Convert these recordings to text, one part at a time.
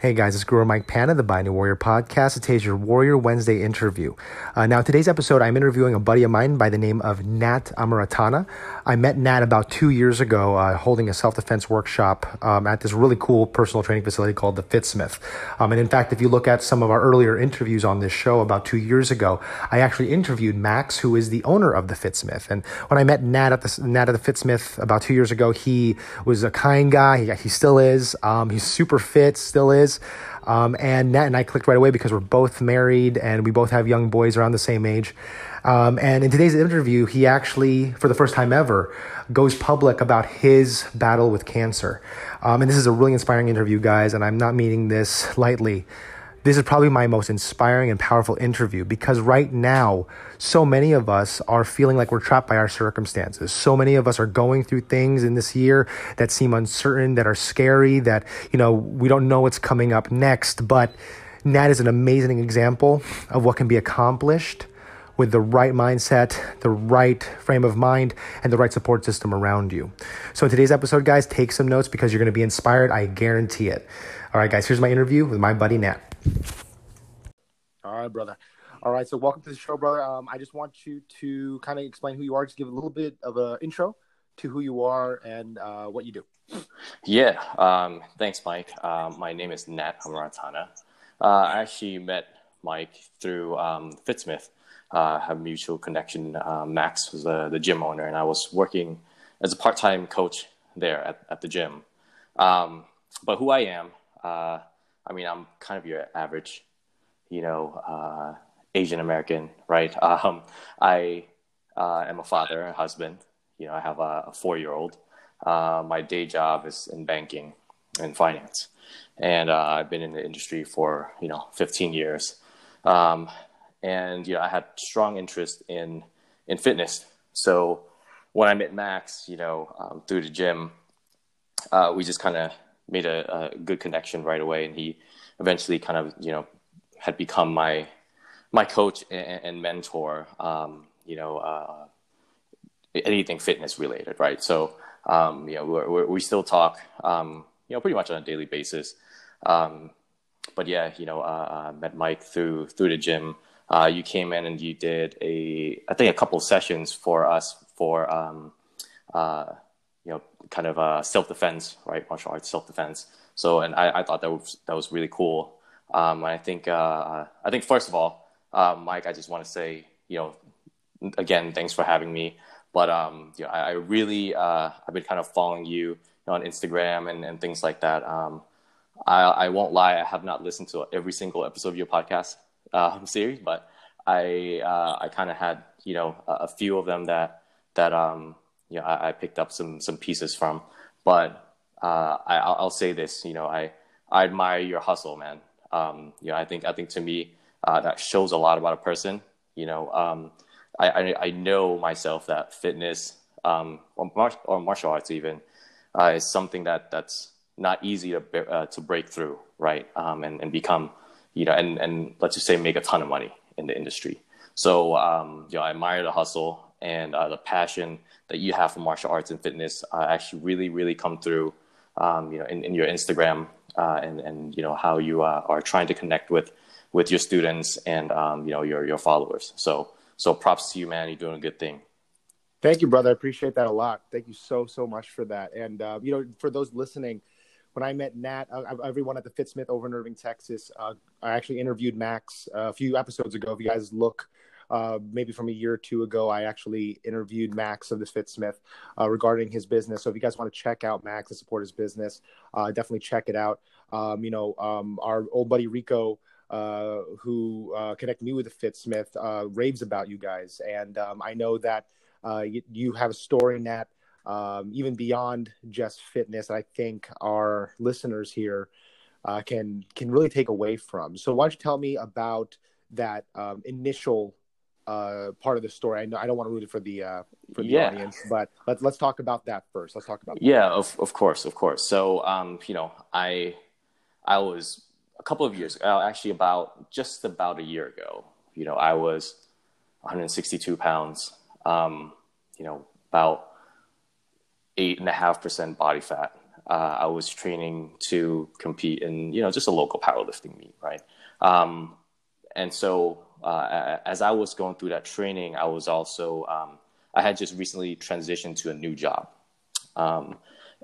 Hey guys, it's Guru Mike Panna, the Binding Warrior podcast. Today's your Warrior Wednesday interview. Uh, now, today's episode, I'm interviewing a buddy of mine by the name of Nat Amaratana. I met Nat about two years ago uh, holding a self defense workshop um, at this really cool personal training facility called the Fitsmith. Um, and in fact, if you look at some of our earlier interviews on this show about two years ago, I actually interviewed Max, who is the owner of the Fitsmith. And when I met Nat at the, Nat at the Fitsmith about two years ago, he was a kind guy. He, he still is. Um, he's super fit, still is. Um, and Nat and I clicked right away because we're both married and we both have young boys around the same age. Um, and in today's interview, he actually, for the first time ever, goes public about his battle with cancer. Um, and this is a really inspiring interview, guys, and I'm not meaning this lightly this is probably my most inspiring and powerful interview because right now, so many of us are feeling like we're trapped by our circumstances. So many of us are going through things in this year that seem uncertain, that are scary, that, you know, we don't know what's coming up next. But Nat is an amazing example of what can be accomplished with the right mindset, the right frame of mind, and the right support system around you. So, in today's episode, guys, take some notes because you're going to be inspired. I guarantee it. All right, guys, here's my interview with my buddy Nat. All right, brother. All right, so welcome to the show, brother. Um, I just want you to kind of explain who you are, just give a little bit of an intro to who you are and uh, what you do. Yeah, um, thanks, Mike. Um, my name is Nat Amaratana. Uh, I actually met Mike through um, Fitsmith. Uh, have a mutual connection. Uh, Max was the, the gym owner, and I was working as a part time coach there at, at the gym. Um, but who I am, uh, I mean, I'm kind of your average, you know, uh, Asian American, right? Um, I uh, am a father, a husband. You know, I have a, a four year old. Uh, my day job is in banking and finance. And uh, I've been in the industry for, you know, 15 years. Um, and, you know, I had strong interest in, in fitness. So when I met Max, you know, um, through the gym, uh, we just kind of made a, a, good connection right away, and he eventually kind of you know had become my my coach and, and mentor. Um, you know, uh, anything fitness related, right? So um, you know, we we still talk, um, you know, pretty much on a daily basis. Um, but yeah, you know, uh, I met Mike through through the gym. Uh, you came in and you did a, I think, a couple sessions for us for um, uh, kind of uh, self defense, right? Martial arts self defense. So, and I, I thought that was that was really cool. Um, and I think uh, I think first of all, uh, Mike, I just want to say, you know, again, thanks for having me. But um, you know, I, I really uh, I've been kind of following you, on Instagram and, and things like that. Um, I, I won't lie, I have not listened to every single episode of your podcast um, series, but I uh, I kind of had you know a, a, few of them that that um, you know, I, I picked up some some pieces from. But uh, I, will say this, you know, I I admire your hustle, man. Um, you know, I think I think to me uh, that shows a lot about a person. You know, um, I, I, I know myself that fitness um, or, mar- or martial arts even uh, is something that that's not easy to uh, to break through, right? Um, and and become, you know, and and let's just say make a ton of money in the industry. So um, you know, I admire the hustle and uh, the passion that you have for martial arts and fitness uh, actually really, really come through, um, you know, in, in your Instagram uh, and, and, you know, how you uh, are trying to connect with, with your students and, um, you know, your, your followers. So, so props to you, man. You're doing a good thing. Thank you, brother. I appreciate that a lot. Thank you so, so much for that. And, uh, you know, for those listening, when I met Nat, uh, everyone at the Fitsmith over in Irving, Texas, I actually interviewed Max a few episodes ago. If you guys look uh, maybe from a year or two ago, I actually interviewed Max of the Fitsmith uh, regarding his business. So if you guys want to check out Max and support his business, uh, definitely check it out. Um, you know, um, our old buddy Rico, uh, who uh, connected me with the Fitsmith, uh, raves about you guys, and um, I know that you, you, have a story in that. Um, even beyond just fitness, I think our listeners here can can really take away from. So, why don't you tell me about that um, initial uh, part of the story. I know I don't want to ruin it for the uh, for the yeah. audience, but let's let's talk about that first. Let's talk about that. yeah, of of course, of course. So um, you know, I I was a couple of years, uh, actually about just about a year ago. You know, I was 162 pounds. Um, you know, about eight and a half percent body fat. uh, I was training to compete in, you know, just a local powerlifting meet, right? Um, and so uh, as I was going through that training, I was also, um, I had just recently transitioned to a new job. Um,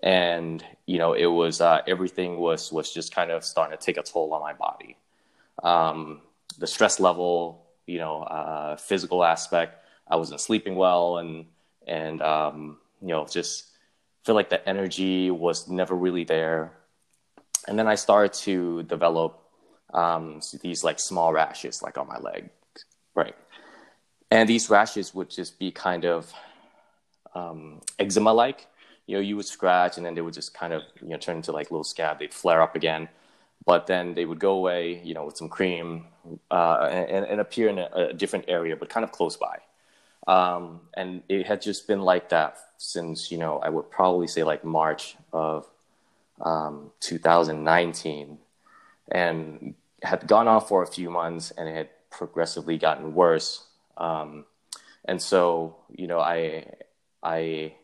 and, you know, it was, uh, everything was, was just kind of starting to take a toll on my body. Um, the stress level, you know, uh, physical aspect, I wasn't sleeping well and, and, um, you know, just feel like the energy was never really there. And then I started to develop um, these like small rashes like on my leg, right? And these rashes would just be kind of um, eczema like. You know, you would scratch and then they would just kind of you know turn into like little scab. They'd flare up again, but then they would go away. You know, with some cream uh, and, and, appear in a, a, different area, but kind of close by. Um, and it had just been like that since you know I would probably say like March of um, 2019, and had gone on for a few months, and it had progressively gotten worse. Um, and so you know I I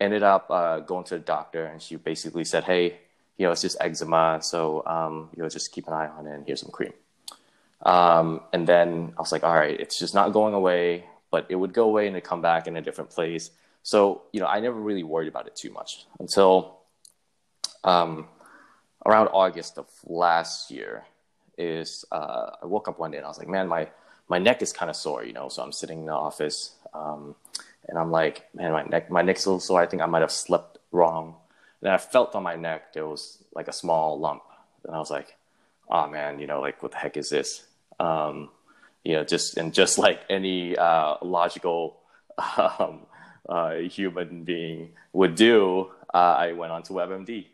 ended up uh, going to the doctor, and she basically said, "Hey, you know, it's just eczema, so um, you know, just keep an eye on it, and here's some cream." Um, and then I was like, "All right, it's just not going away." But it would go away and it come back in a different place. So, you know, I never really worried about it too much until um, around August of last year. Is uh, I woke up one day and I was like, man, my my neck is kind of sore, you know. So I'm sitting in the office um, and I'm like, man, my neck my neck's a little sore. I think I might have slept wrong. And I felt on my neck there was like a small lump, and I was like, oh man, you know, like what the heck is this? Um, you know, just and just like any uh, logical um, uh, human being would do, uh, I went on to WebMD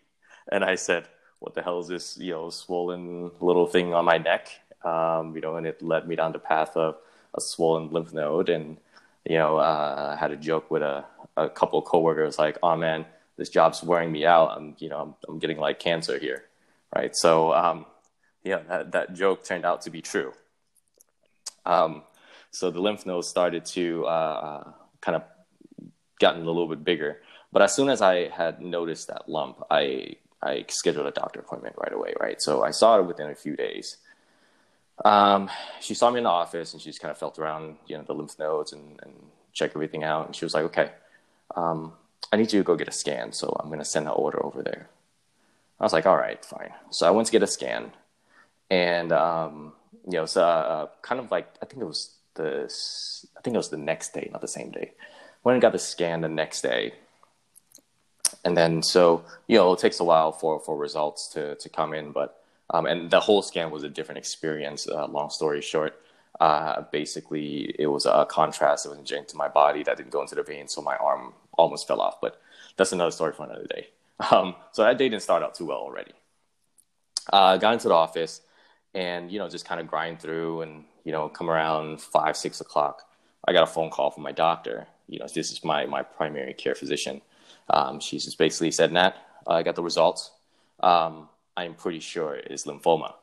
and I said, "What the hell is this? You know, swollen little thing on my neck?" Um, you know, and it led me down the path of a swollen lymph node, and you know, uh, I had a joke with a, a couple of coworkers like, "Oh man, this job's wearing me out. I'm, you know, I'm, I'm getting like cancer here, right?" So, um, yeah, that, that joke turned out to be true. Um, so the lymph nodes started to uh kind of gotten a little bit bigger. But as soon as I had noticed that lump, I I scheduled a doctor appointment right away. Right, so I saw her within a few days. Um, she saw me in the office and she just kind of felt around, you know, the lymph nodes and, and check everything out. And she was like, "Okay, um, I need you to go get a scan, so I'm going to send an order over there." I was like, "All right, fine." So I went to get a scan, and um, you know, so uh, kind of like I think it was the I think it was the next day, not the same day. Went and got the scan the next day, and then so you know it takes a while for for results to to come in, but um, and the whole scan was a different experience. Uh, long story short, uh, basically it was a contrast that was injected to my body that didn't go into the vein, so my arm almost fell off. But that's another story for another day. Um, so that day didn't start out too well already. Uh, got into the office and you know just kind of grind through and you know come around five six o'clock i got a phone call from my doctor you know this is my my primary care physician um, she just basically said nat i got the results um, i'm pretty sure it's lymphoma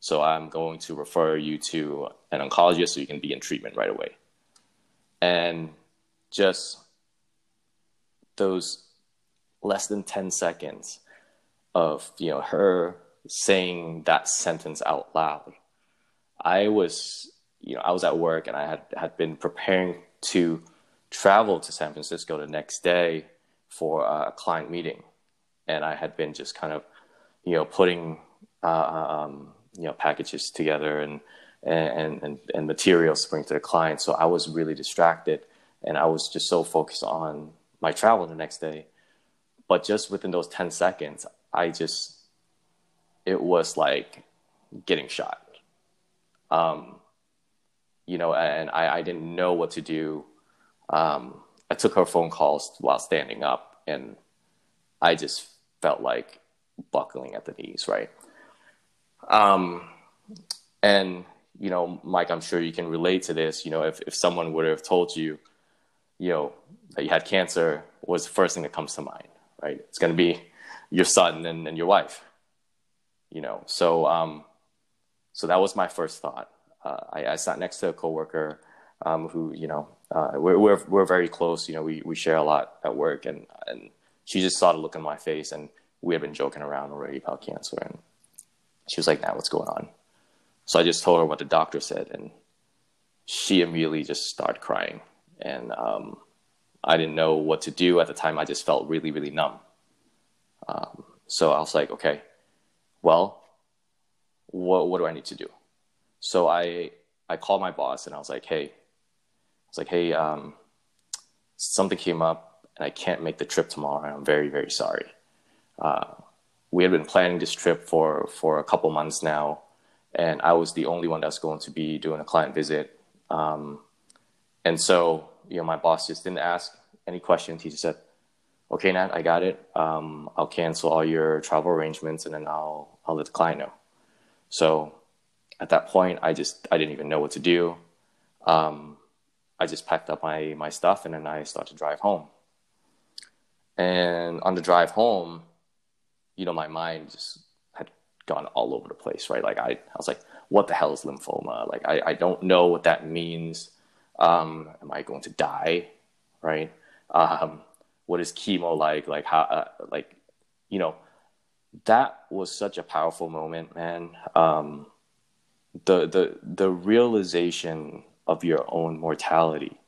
so i'm going to refer you to an oncologist so you can be in treatment right away and just those less than 10 seconds of you know her saying that sentence out loud. I was, you know, I was at work and I had, had been preparing to travel to San Francisco the next day for a client meeting. And I had been just kind of, you know, putting, uh, um, you know, packages together and, and, and, and materials to bring to the client. So I was really distracted and I was just so focused on my travel the next day. But just within those 10 seconds, I just it was like getting shot. Um, you know, and I, I didn't know what to do. Um, I took her phone calls while standing up, and I just felt like buckling at the knees, right? Um, and you know, Mike, I'm sure you can relate to this. You know, if if someone would have told you, you know, that you had cancer, was the first thing that comes to mind, right? It's going to be your son and, and your wife, you know so um so that was my first thought uh, I, I sat next to a coworker um, who you know uh, we're, we're we're very close you know we we share a lot at work and and she just saw the look in my face, and we had been joking around already about cancer, and she was like, "Now, what's going on?" So I just told her what the doctor said, and she immediately just started crying, and um, I didn't know what to do at the time. I just felt really, really numb. Um, so I was like, okay, well, what what do I need to do? So I I called my boss and I was like, hey, I was like, hey, um, something came up and I can't make the trip tomorrow, I'm very very sorry. Uh, we had been planning this trip for for a couple months now, and I was the only one that's going to be doing a client visit. Um, and so, you know, my boss just didn't ask any questions. He just said, "Okay, Nat, I got it. Um, I'll cancel all your travel arrangements, and then I'll I'll let the client know." So, at that point, I just I didn't even know what to do. Um, I just packed up my my stuff, and then I started to drive home. And on the drive home, you know, my mind just had gone all over the place, right? Like I, I was like, what the hell is lymphoma? Like I, I don't know what that means. Um, am I going to die? Right? Um, what is chemo like? Like how, uh, like, you know, that was such a powerful moment, man. Um, the, the, the realization of your own mortality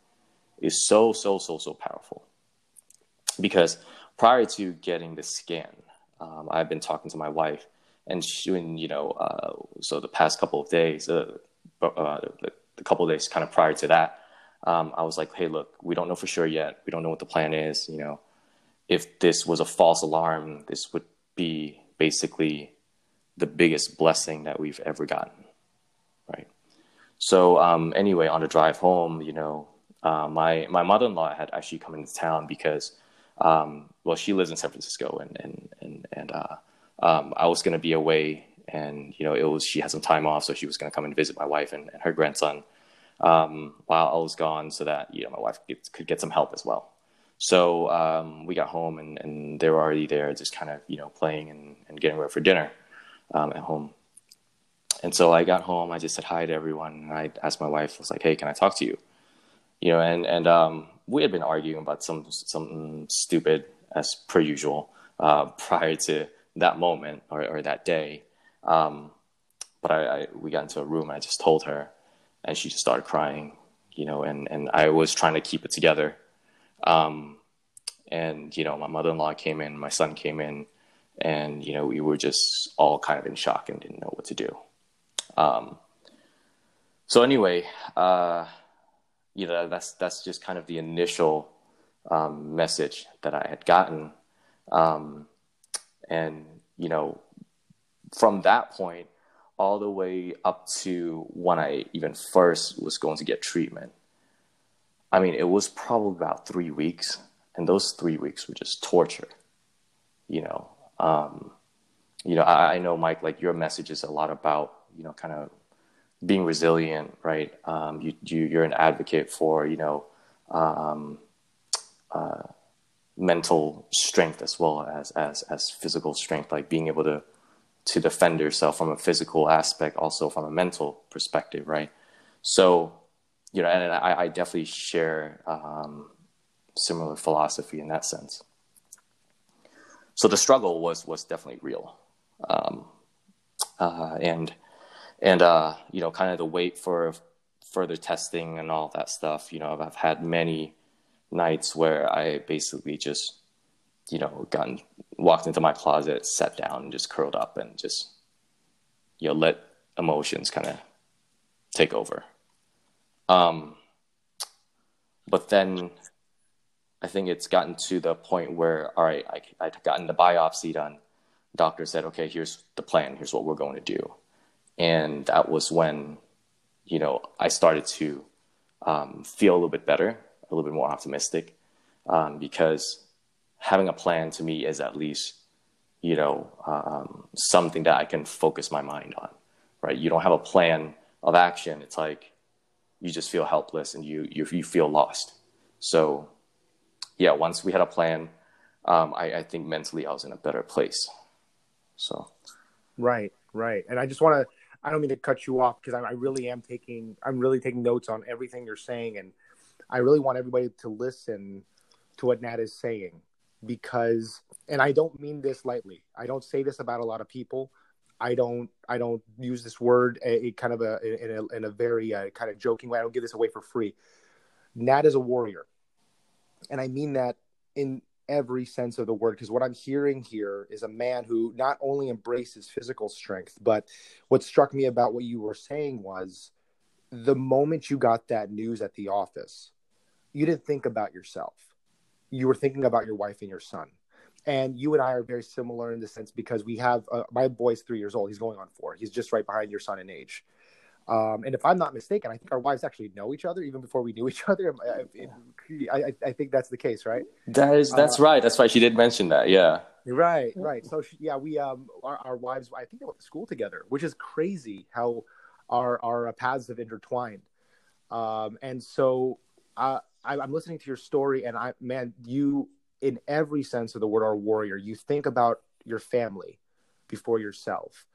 is so, so, so, so powerful because prior to getting the scan, um, I've been talking to my wife, and she, and, you know, uh, so the past couple of days, uh, uh, the, the, couple of days kind of prior to that, um, I was like, hey, look, we don't know for sure yet. We don't know what the plan is. You know, if this was a false alarm, this would be basically the biggest blessing that we've ever gotten? So um, anyway, on the drive home, you know, uh, my my mother in law had actually come into town because um, well, she lives in San Francisco, and and and and uh, um, I was going to be away, and you know, it was she had some time off, so she was going to come and visit my wife and, and her grandson um, while I was gone, so that you know my wife could, could get some help as well. So um, we got home, and, and they were already there, just kind of you know playing and, and getting ready for dinner um, at home. And so I got home, I just said hi to everyone, and I asked my wife, I was like, "Hey, can I talk to you?" You know, and and um, we had been arguing about some something stupid as per usual uh, prior to that moment or, or that day. Um, but I, I, we got into a room and I just told her, and she just started crying, you know, and and I was trying to keep it together. Um, and you know, my mother-in-law came in, my son came in, and you know, we were just all kind of in shock and didn't know what to do. Um, so anyway, uh, you know that's that's just kind of the initial um, message that I had gotten, um, and you know from that point all the way up to when I even first was going to get treatment. I mean, it was probably about three weeks, and those three weeks were just torture. You know, um, you know, I, I know, Mike, like your message is a lot about you know, kind of being resilient, right? Um, you, you you're an advocate for you know um, uh, mental strength as well as as as physical strength, like being able to to defend yourself from a physical aspect, also from a mental perspective, right? So, you know, and I, I definitely share um, similar philosophy in that sense. So the struggle was was definitely real, um, uh, and and uh, you know, kind of the wait for further testing and all that stuff. You know, I've had many nights where I basically just, you know, gotten walked into my closet, sat down, and just curled up and just, you know, let emotions kind of take over. Um, but then I think it's gotten to the point where, all right, I, I'd gotten the biopsy done. Doctor said, okay, here's the plan. Here's what we're going to do and that was when you know I started to um, feel a little bit better, a little bit more optimistic, um, because having a plan to me is at least you know um, something that I can focus my mind on. Right? You don't have a plan of action. It's like you just feel helpless and you you, you feel lost. So yeah, once we had a plan, um, I, I think mentally I was in a better place. So. Right, right, and I just want to I don't mean to cut you off because I, I really am taking I'm really taking notes on everything you're saying, and I really want everybody to listen to what Nat is saying. because, and I don't mean this lightly. I don't say this about a lot of people. I don't I don't use this word a, a kind of a in a, in a very uh, kind of joking way. I don't give this away for free. Nat is a warrior, and I mean that in every sense of the word because what I'm hearing here is a man who not only embraces physical strength, but what struck me about what you were saying was the moment you got that news at the office, you didn't think about yourself. You were thinking about your wife and your son and you and I are very similar in the sense because we have uh, my boy's three years old. He's going on four. He's just right behind your son in age. Um, and if I'm not mistaken, I think our wives actually know each other even before we knew each other. I, I, I think that's the case, right? That is that's uh, right. That's why she did mention that. Yeah. Right, right. So she, yeah, we um our, our, wives. I think they went to school together, which is crazy how our our paths have intertwined. Um, and so uh, I, I'm listening to your story, and I man, you in every sense of the word, are a warrior. You think about your family before yourself.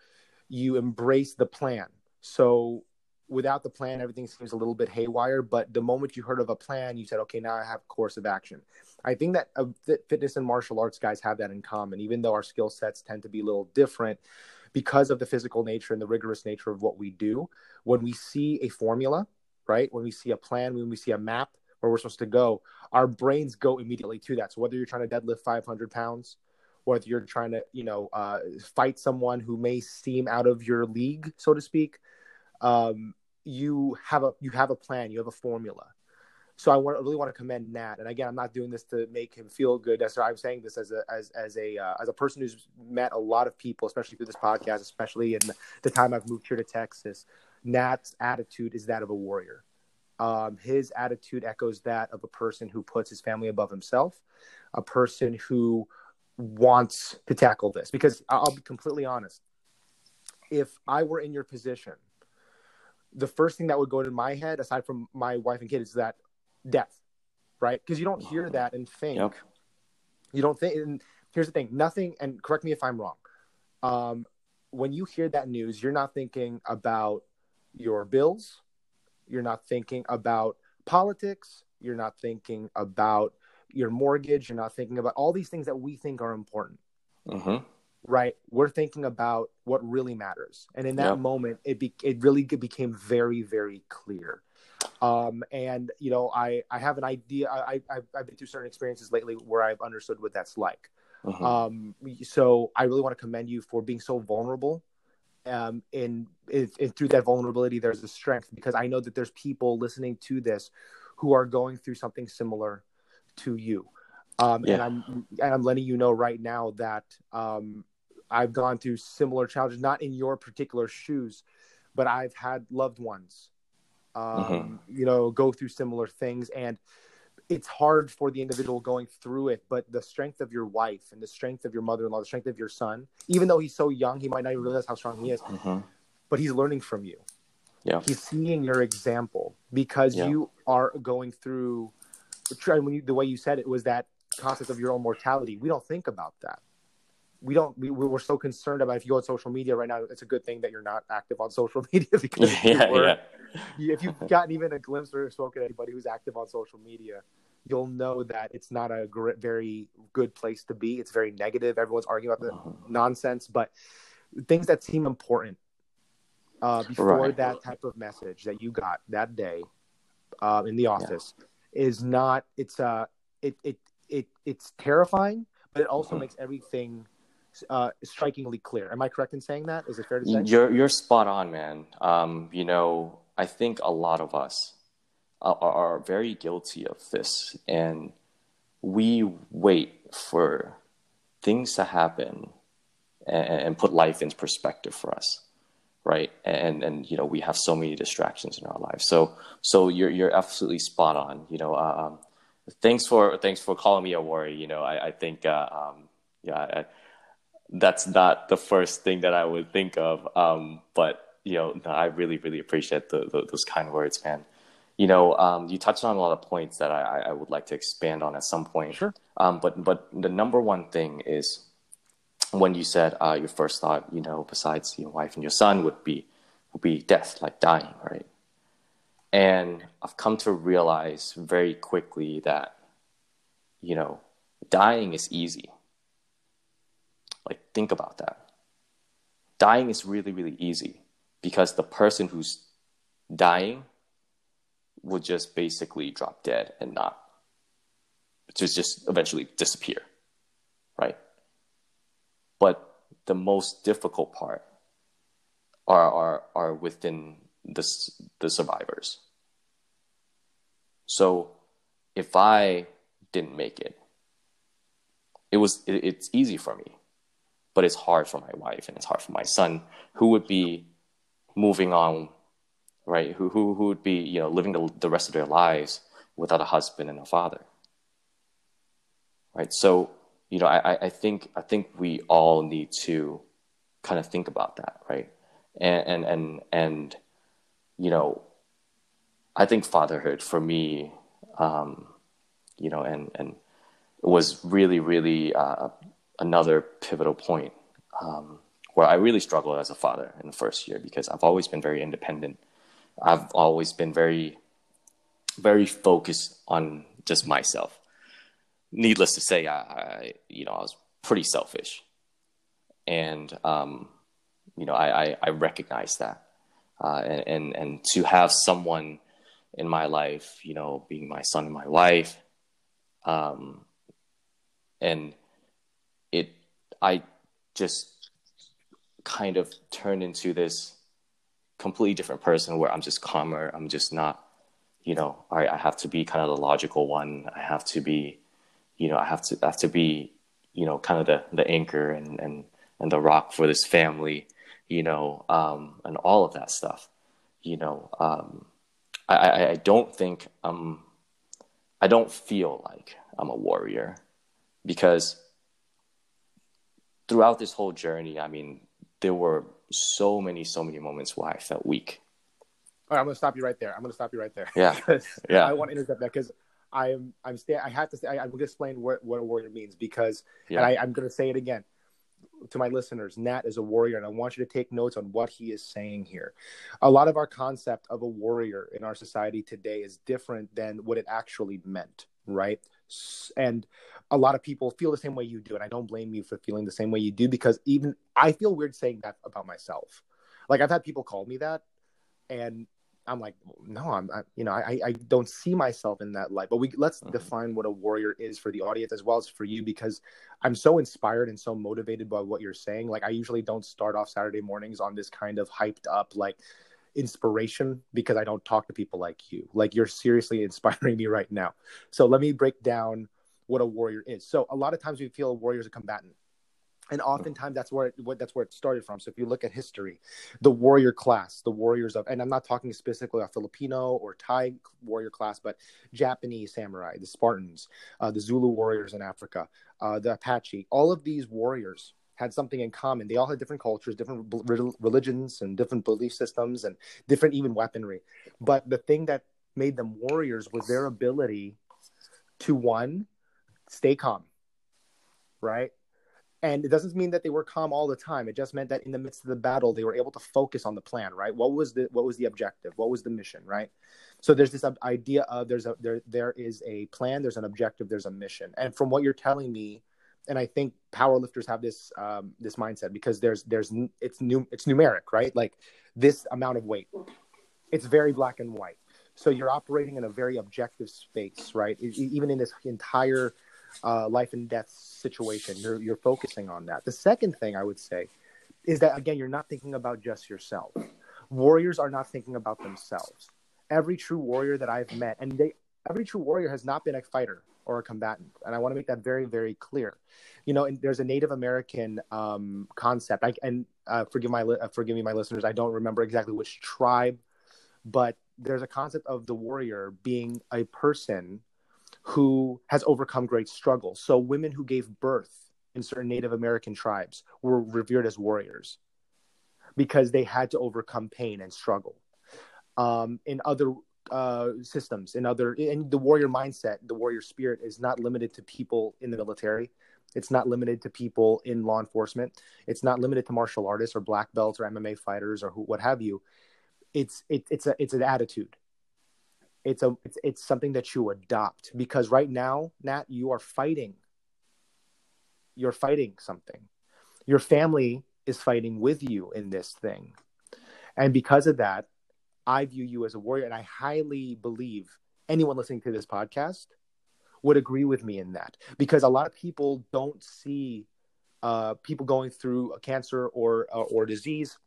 You embrace the plan. So without the plan, everything seems a little bit haywire. But the moment you heard of a plan, you said, okay, now I have a course of action. I think that uh, fitness and martial arts guys have that in common, even though our skill sets tend to be a little different because of the physical nature and the rigorous nature of what we do. When we see a formula, right? When we see a plan, when we see a map, where we're supposed to go, our brains go immediately to that. So whether you're trying to deadlift 500 pounds, whether you're trying to, you know, uh, fight someone who may seem out of your league, so to speak, um, you have a you have a plan, you have a formula. So I want, really want to commend Nat. And again, I'm not doing this to make him feel good. That's I'm saying this as a as as a uh, as a person who's met a lot of people, especially through this podcast, especially in the time I've moved here to Texas. Nat's attitude is that of a warrior. Um, his attitude echoes that of a person who puts his family above himself, a person who wants to tackle this. Because I'll be completely honest, if I were in your position, the first thing that would go into my head, aside from my wife and kid, is that death, right? Because you don't hear that and think. Yep. You don't think. And here's the thing: nothing. And correct me if I'm wrong. Um, when you hear that news, you're not thinking about your bills you're not thinking about politics. You're not thinking about your mortgage. You're not thinking about all these things that we think are important. Mm-hmm. Right? We're thinking about what really matters. And in that yep. moment, it be, it really became very, very clear. Um, and you know, I I have an idea. I I've, I've been through certain experiences lately where I've understood what that's like. Mm-hmm. Um, so I really want to commend you for being so vulnerable um, and, through that vulnerability, there's a strength because I know that there's people listening to this who are going through something similar to you. Um, yeah. and I'm and I'm letting you know right now that um, I've gone through similar challenges, not in your particular shoes, but I've had loved ones, um, mm-hmm. you know, go through similar things, and it's hard for the individual going through it, but the strength of your wife and the strength of your mother-in-law, the strength of your son, even though he's so young, he might not even realize how strong he is, mm-hmm. but he's learning from you. Yeah. He's seeing your example because yeah. you are going through when you, the way you said it was that concept of your own mortality. We don't think about that. We don't. We, we're so concerned about if you go on social media right now. It's a good thing that you're not active on social media because yeah, were, yeah if you've gotten even a glimpse or spoken to anybody who's active on social media, you'll know that it's not a great, very good place to be. It's very negative. Everyone's arguing about the uh-huh. nonsense, but things that seem important uh, before right. that type of message that you got that day uh, in the office yeah. is not. It's uh, it it it it's terrifying, but it also mm-hmm. makes everything uh, strikingly clear. Am I correct in saying that? Is it fair to say? You're you're spot on, man. Um, you know, I think a lot of us are, are very guilty of this, and we wait for things to happen and, and, put life in perspective for us, right? And and you know we have so many distractions in our lives. So so you're you're absolutely spot on. You know, um, thanks for thanks for calling me a warrior. You know, I, I think uh, um, yeah. That's not the first thing that I would think of. Um, but you know, no, I really, really appreciate the, the, those kind words, man. You know, um, you touched on a lot of points that I, I would like to expand on at some point. Sure. Um, but but the number one thing is when you said uh, your first thought, you know, besides your wife and your son, would be would be death, like dying, right? And I've come to realize very quickly that, you know, dying is easy. Like, think about that. Dying is really, really easy because the person who's dying would just basically drop dead and not just just eventually disappear right? But the most difficult part are are are within the the survivors. So if i didn't make it it was it, it's easy for me but it's hard for my wife and it's hard for my son who would be moving on right? Who, who, who would be, you know, living the, the rest of their lives without a husband and a father, right? So, you know, I, I think, I think we all need to kind of think about that, right? And, and, and, and you know, I think fatherhood for me, um, you know, and, and was really, really uh, another pivotal point um, where I really struggled as a father in the first year because I've always been very independent. I've always been very, very focused on just myself. Needless to say, I, I you know, I was pretty selfish, and um, you know, I, I, I recognize that, uh, and, and and to have someone in my life, you know, being my son and my wife, um, and it, I just kind of turned into this completely different person where I'm just calmer. I'm just not, you know, all right, I have to be kind of the logical one. I have to be, you know, I have to I have to be, you know, kind of the the anchor and and and the rock for this family, you know, um, and all of that stuff. You know, um, I, I, I don't think um I don't feel like I'm a warrior because throughout this whole journey, I mean, there were so many, so many moments where I felt weak. All right, I'm gonna stop you right there. I'm gonna stop you right there. Yeah, yeah. I want to interrupt that because I'm I'm stay. I have to say I, am gonna explain what what a warrior means because yeah. and I, I'm gonna say it again to my listeners. Nat is a warrior, and I want you to take notes on what he is saying here. A lot of our concept of a warrior in our society today is different than what it actually meant, right? And a lot of people feel the same way you do and i don't blame you for feeling the same way you do because even i feel weird saying that about myself. Like i've had people call me that and i'm like no i'm I, you know I, I don't see myself in that light. But we let's mm-hmm. define what a warrior is for the audience as well as for you because i'm so inspired and so motivated by what you're saying. Like i usually don't start off saturday mornings on this kind of hyped up like inspiration because i don't talk to people like you like you're seriously inspiring me right now so let me break down what a warrior is. So a lot of times we feel a warrior is a combatant. And oftentimes that's where it, what that's where it started from. So if you look at history, the warrior class, the warriors of, and I'm not talking specifically a Filipino or Thai warrior class, but Japanese samurai, the Spartans, uh, the Zulu warriors in Africa, uh, the Apache, all of these warriors had something in common. They all had different cultures, different religions, and different belief systems, and different even weaponry. But the thing that made them warriors was their ability to one stay calm, right? And it doesn't mean that they were calm all the time. It just meant that in the midst of the battle, they were able to focus on the plan, right? What was the what was the objective? What was the mission, right? So there's this idea of there's a there there is a plan, there's an objective, there's a mission. And from what you're telling me, and I think powerlifters have this um, this mindset because there's there's it's new it's numeric, right? Like this amount of weight. It's very black and white. So you're operating in a very objective space, right? Even in this entire uh, life and death situation. You're you're focusing on that. The second thing I would say is that again, you're not thinking about just yourself. Warriors are not thinking about themselves. Every true warrior that I've met, and they every true warrior has not been a fighter or a combatant, and I want to make that very very clear. You know, and there's a Native American um, concept. I, and uh, forgive my uh, forgive me, my listeners. I don't remember exactly which tribe, but there's a concept of the warrior being a person who has overcome great struggle. So women who gave birth in certain Native American tribes were revered as warriors because they had to overcome pain and struggle. Um, in other uh, systems, and other, in the warrior mindset, the warrior spirit is not limited to people in the military. It's not limited to people in law enforcement. It's not limited to martial artists or black belts or MMA fighters or who, what have you. It's it, it's a it's an attitude it's a it's, it's something that you adopt because right now nat you are fighting you're fighting something. Your family is fighting with you in this thing. And because of that, I view you as a warrior. And I highly believe anyone listening to this podcast would agree with me in that because a lot of people don't see uh, people going through a cancer or uh, or disease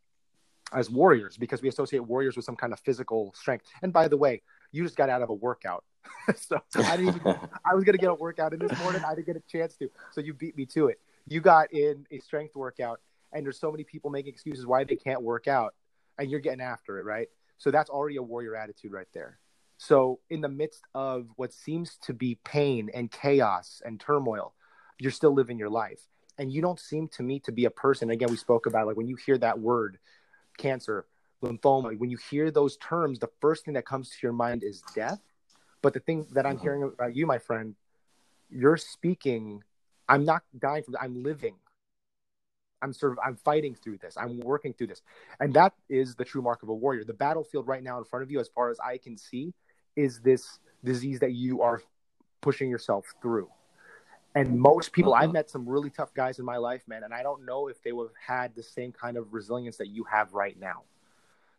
as warriors because we associate warriors with some kind of physical strength. And by the way, you just got out of a workout. so I didn't even I was gonna get a workout in this morning. I didn't get a chance to. So you beat me to it. You got in a strength workout and there's so many people making excuses why they can't work out and you're getting after it, right? So that's already a warrior attitude right there. So in the midst of what seems to be pain and chaos and turmoil, you're still living your life. And you don't seem to me to be a person. Again, we spoke about like when you hear that word, cancer, lymphoma, when you hear those terms, the first thing that comes to your mind is death. But the thing that I'm mm-hmm. hearing about you, my friend, you're speaking. I'm not dying from. I'm living. I'm sort of I'm fighting through this. I'm working through this. And that is the true mark of a warrior. The battlefield right now in front of you, as far as I can see, is this disease that you are pushing yourself through. And most people, uh-huh. I've met some really tough guys in my life, man, and I don't know if they would have had the same kind of resilience that you have right now.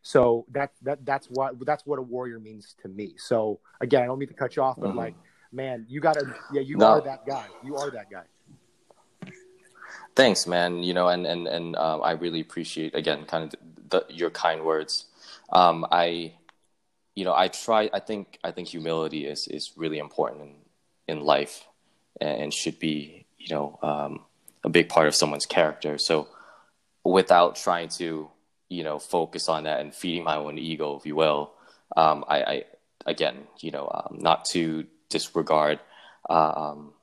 So that that that's what that's what a warrior means to me. So again, I don't mean to cut you off, but mm-hmm. like, man, you gotta, yeah, you no. are that guy. You are that guy. Thanks, man. You know, and and and um, I really appreciate again, kind of the, your kind words. Um, I, you know, I try. I think I think humility is is really important in in life, and should be you know um, a big part of someone's character. So, without trying to you know focus on that and feeding my own ego, if you will, um, I, I again, you know, um, not to disregard. Um,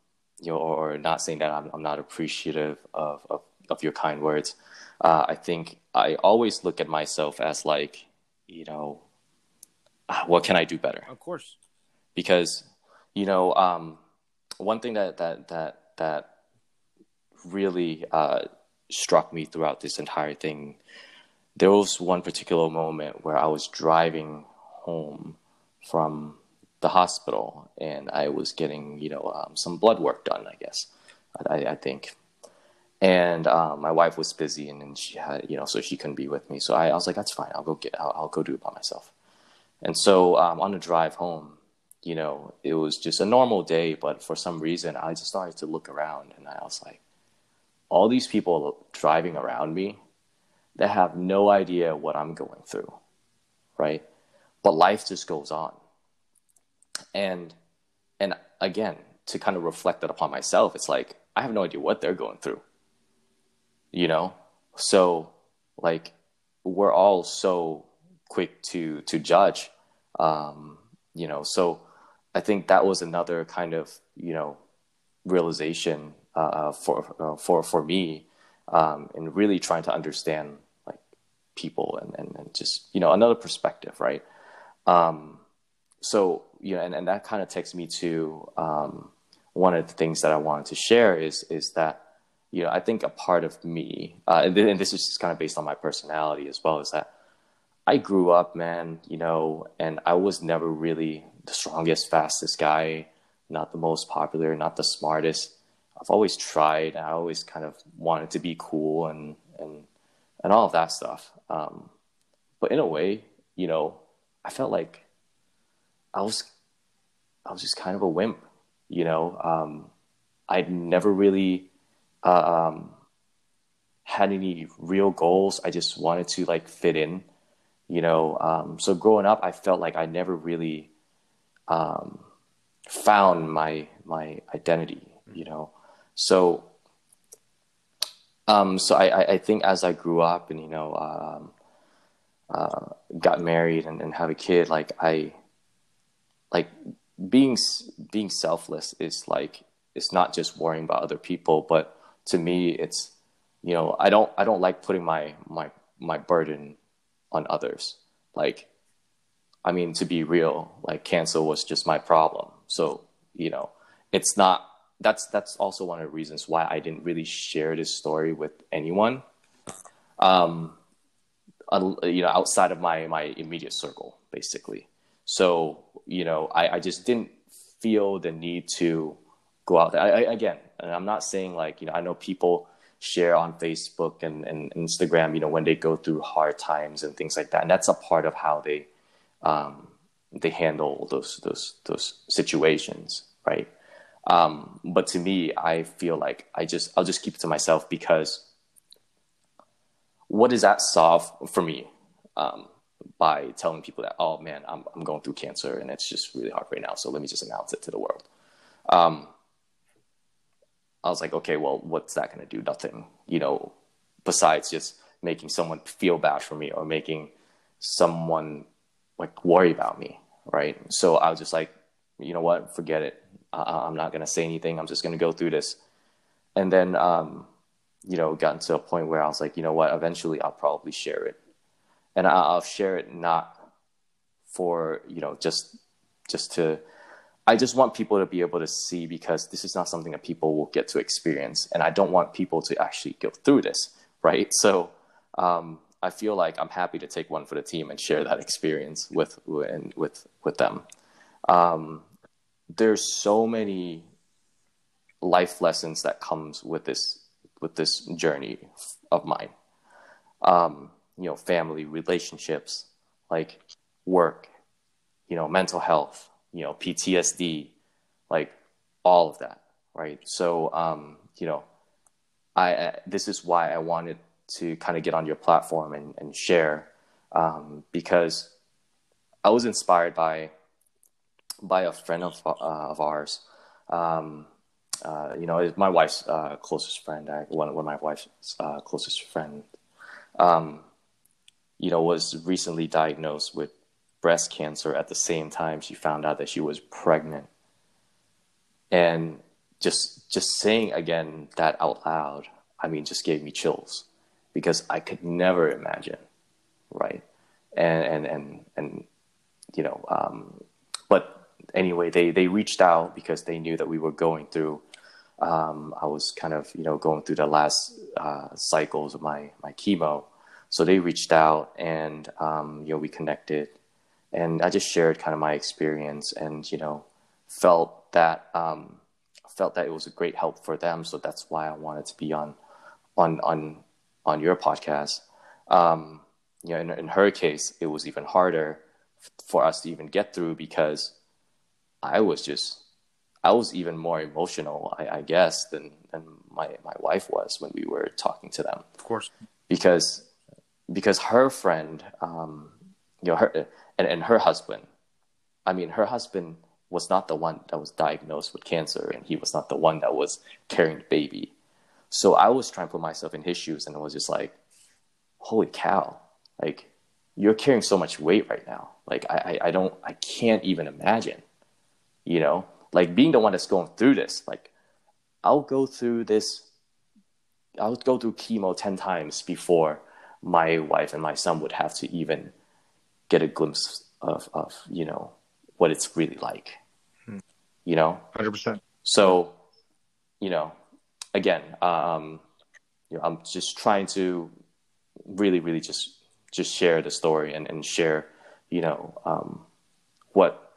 you know, or not saying that I'm, I'm not appreciative of, of, of your kind words. Uh, I think I always look at myself as like, you know, ah, what can I do better? Of course. Because, you know, um, one thing that, that, that, that really uh, struck me throughout this entire thing, there was one particular moment where I was driving home from the hospital and I was getting, you know, um, some blood work done, I guess, I, I think. And um, my wife was busy and, and, she had, you know, so she couldn't be with me. So I, I was like, that's fine. I'll go get, I'll, I'll go do it by myself. And so um, on the drive home, you know, it was just a normal day, but for some reason I just started to look around and I was like, all these people driving around me that have no idea what I'm going through, right? But life just goes on and and again to kind of reflect that upon myself it's like i have no idea what they're going through you know? So like we're all so quick to to judge um you know? So i think that was another kind of you know realization uh, for uh, for for me um and really trying to understand like people and, and and just you know another perspective right? Um so you know, and, and that kind of takes me to um, one of the things that I wanted to share is is that you know I think a part of me, uh, and, and this is just kind of based on my personality as well, is that I grew up, man, you know, and I was never really the strongest, fastest guy, not the most popular, not the smartest. I've always tried. and I always kind of wanted to be cool and and and all of that stuff. Um, but in a way, you know, I felt like I was I was just kind of a wimp, you know. Um, I'd never really uh, um, had any real goals. I just wanted to like fit in, you know. Um, so growing up, I felt like I never really um, found my my identity, you know. So, um, so I, I think as I grew up and you know um, uh, got married and, and have a kid, like I like being being selfless is like it's not just worrying about other people, but to me, it's you know I don't I don't like putting my my my burden on others. Like, I mean, to be real, like cancer was just my problem. So you know, it's not. That's that's also one of the reasons why I didn't really share this story with anyone. Um, you know, outside of my my immediate circle, basically. So, you know, I, I just didn't feel the need to go out there. I, I, again, And I'm not saying like, you know, I know people share on Facebook and, and Instagram, you know, when they go through hard times and things like that. And that's a part of how they um, they handle those those those situations, right? Um, but to me, I feel like I just I'll just keep it to myself because what does that solve for me um, by telling people that oh man I'm I'm going through cancer and it's just really hard right now, so let me just announce it to the world. Um, I was like, okay, well, what's that going to do? Nothing, you know, besides just making someone feel bad for me or making someone like worry about me, right? So I was just like, you know what, forget it. I'm not going to say anything. I'm just going to go through this. And then, um, you know, gotten to a point where I was like, you know what, eventually I'll probably share it. And I'll share it not for, you know, just, just to, I just want people to be able to see because this is not something that people will get to experience. And I don't want people to actually go through this, right? So, um, I feel like I'm happy to take one for the team and share that experience with with with them. Um, there's so many life lessons that comes with this with this journey of mine. Um, you know, family, relationships, like work, you know, mental health, you know, PTSD, like all of that, right? So, um, you know, I, I this is why I wanted to kind of get on your platform and, and share um, because I was inspired by by a friend of, uh, of ours. Um, uh, you know, my wife's uh, closest friend, one, one of my wife's uh, closest friend, um, you know, was recently diagnosed with breast cancer at the same time she found out that she was pregnant. And just just saying again that out loud, I mean, just gave me chills because I could never imagine, right? And and and and you know, um, but anyway, they they reached out because they knew that we were going through. Um, I was kind of you know going through the last uh, cycles of my my chemo, so they reached out and um, you know we connected, and I just shared kind of my experience and you know felt that um, felt that it was a great help for them. So that's why I wanted to be on on on on your podcast. Um, you know, in, in her case, it was even harder for us to even get through because I was just, I was even more emotional, I, I guess, than, than my, my wife was when we were talking to them. Of course. Because, because her friend, um, you know, her, and, and her husband, I mean, her husband was not the one that was diagnosed with cancer and he was not the one that was carrying the baby. So I was trying to put myself in his shoes and it was just like, holy cow, like you're carrying so much weight right now. Like I, I, I don't, I can't even imagine, you know, like being the one that's going through this, like I'll go through this, I'll go through chemo 10 times before my wife and my son would have to even get a glimpse of, of you know, what it's really like, hmm. you know? 100%. So, you know, again, um, you know, I'm just trying to really, really just just share the story and, and share, you know, um, what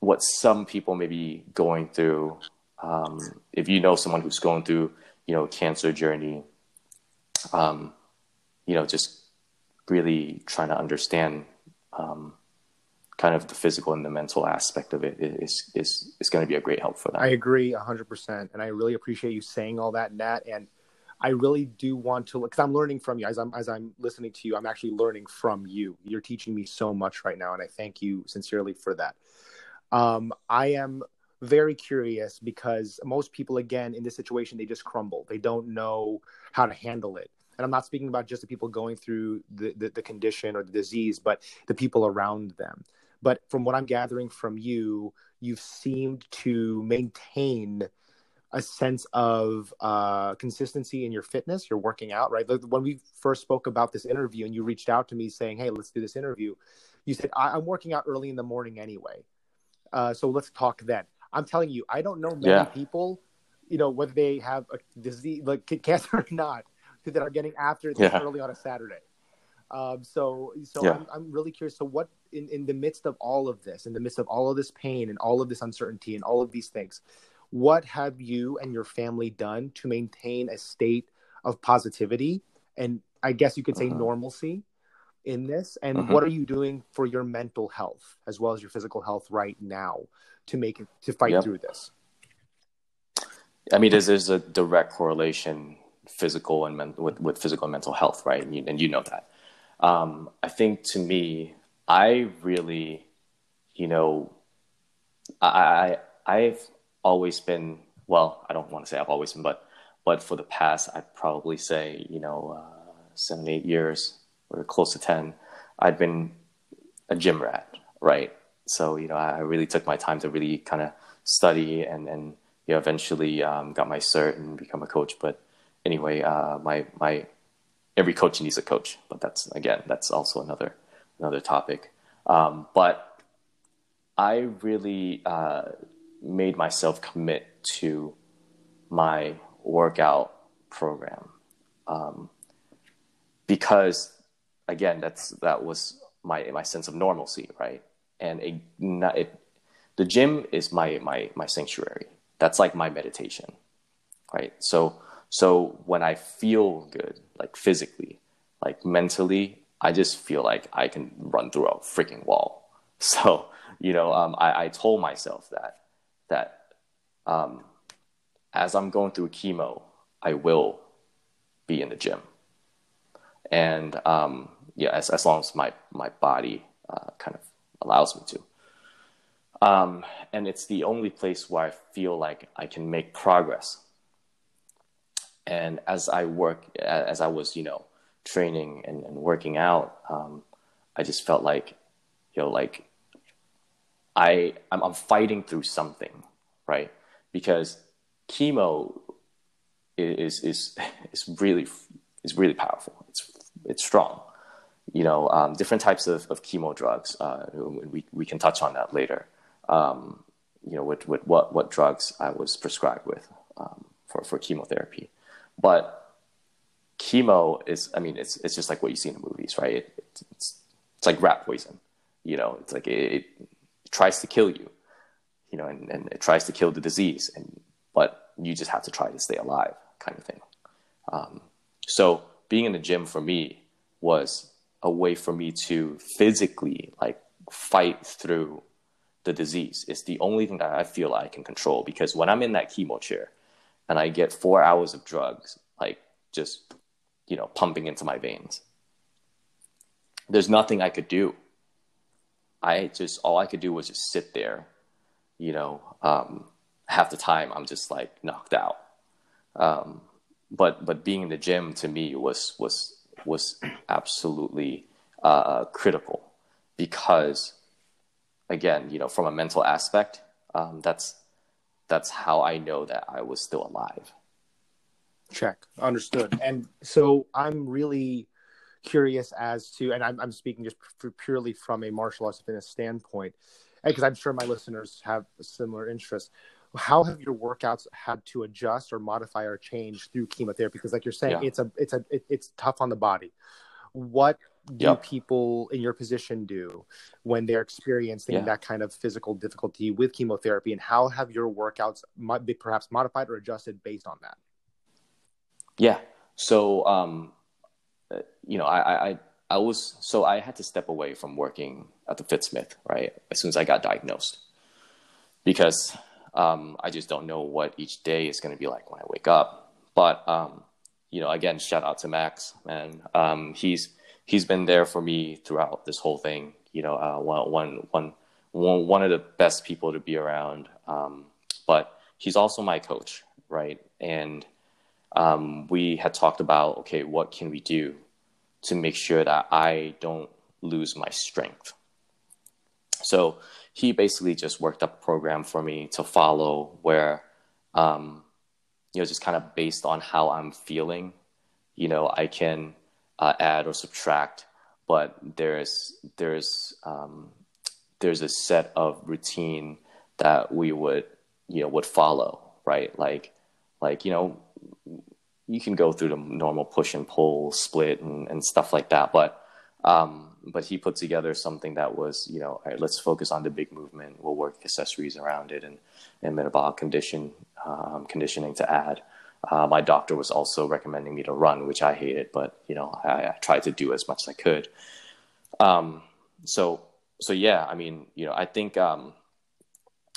what some people may be going through. Um, if you know someone who's going through, you know, cancer journey, um, you know, just really trying to understand um, kind of the physical and the mental aspect of it is is is going to be a great help for them. I agree hundred percent, and I really appreciate you saying all that, Nat. And I really do want to, because I'm learning from you as I'm as I'm listening to you. I'm actually learning from you. You're teaching me so much right now, and I thank you sincerely for that. Um, I am very curious because most people, again, in this situation, they just crumble. They don't know how to handle it and I'm not speaking about just the people going through the, the, the, condition or the disease, but the people around them. But from what I'm gathering from you, you've seemed to maintain a sense of uh, consistency in your fitness, You're working out, right? When we first spoke about this interview and you reached out to me saying, hey, let's do this interview, you said, I- am working out early in the morning anyway. Uh, so let's talk then. I'm telling you, I don't know many yeah. people, you know, whether they have a disease, like cancer or not, that are getting after this yeah. early on a Saturday. Um, so, so yeah. I'm, I'm really curious. So, what in, in the midst of all of this, in the midst of all of this pain and all of this uncertainty and all of these things, what have you and your family done to maintain a state of positivity and I guess you could say uh-huh. normalcy in this? And uh-huh. what are you doing for your mental health as well as your physical health right now to make it to fight yep. through this? I mean, there's, there's a direct correlation physical and men- with, with physical and mental health, right? And you, and you know that. Um, I think to me, I really, you know, I, I I've always been well. I don't want to say I've always been, but but for the past, I'd probably say you know uh, seven eight years or close to ten, I'd been a gym rat, right? So you know, I really took my time to really kind of study and and you know eventually um, got my cert and become a coach. But anyway, uh, my my every coach needs a coach, but that's again that's also another another topic. Um, but I really uh, made myself commit to my workout program um, because again that's that was my my sense of normalcy right? And it, it, the gym is my my my sanctuary. That's like my meditation right? So so when i feel good like physically like mentally i just feel like i can run through a freaking wall. So you know um, I, I told myself that that um, as i'm going through chemo i will be in the gym. And um, yeah as, as long as my my body uh, kind of allows me to. Um, and it's the only place where I feel like I can make progress. And as I work, as I was, you know, training and, and working out, um, I just felt like, you know, like I I'm, I'm fighting through something, right? Because chemo is is is really is really powerful. It's it's strong. You know, um, different types of, of chemo drugs. Uh, we we can touch on that later um, you know, with, with what, what drugs I was prescribed with um, for, for chemotherapy. But chemo is, I mean, it's, it's just like what you see in the movies, right? It, it, it's, it's like rat poison, you know, it's like it, it, tries to kill you, you know, and, and it tries to kill the disease, and, but you just have to try to stay alive kind of thing. Um, so being in the gym for me was a way for me to physically like fight through the disease. It's the only thing that I feel I can control because when I'm in that chemo chair and I get four hours of drugs, like just, you know, pumping into my veins, there's nothing I could do. I just, all I could do was just sit there, you know, um, half the time I'm just like knocked out. Um, but, but being in the gym to me was, was, was absolutely uh, critical because again, you know, from a mental aspect, um, that's that's how I know that I was still alive. Check, understood. And so I'm really curious as to, and I'm, I'm speaking just purely from a martial arts fitness standpoint, because I'm sure my listeners have a similar interest. How have your workouts had to adjust or modify or change through chemotherapy? Because, like you're saying, yeah. it's a it's a it, it's tough on the body. What do yep. people in your position do when they're experiencing yeah. that kind of physical difficulty with chemotherapy? And how have your workouts might be perhaps modified or adjusted based on that? Yeah. So um, uh, you know I, I i was so i had to step away from working at the fitsmith right as soon as i got diagnosed. Because um, i just don't know what each day is going to be like when i wake up. But um, you know again shout out to max and um, he's he's been there for me throughout this whole thing. You know, uh, one, one, one, one, one of the best people to be around. Um, but he's also my coach, right? And um, we had talked about, okay, what can we do to make sure that I don't lose my strength? So he basically just worked up a program for me to follow where, um, you know, just kind of based on how I'm feeling, you know, I can uh, add or subtract, but there's there's um, there's a set of routine that we would you know would follow, right? Like like you know you can go through the normal push and pull, split, and, and stuff like that, but Um, but he put together something that was, you know, all right, let's focus on the big movement. We'll work accessories around it and, and metabolic condition um, conditioning to add. Uh, my doctor was also recommending me to run, which I hated, but you know, I, I tried to do as much as I could. Um, so, so yeah, I mean, you know, I think, um,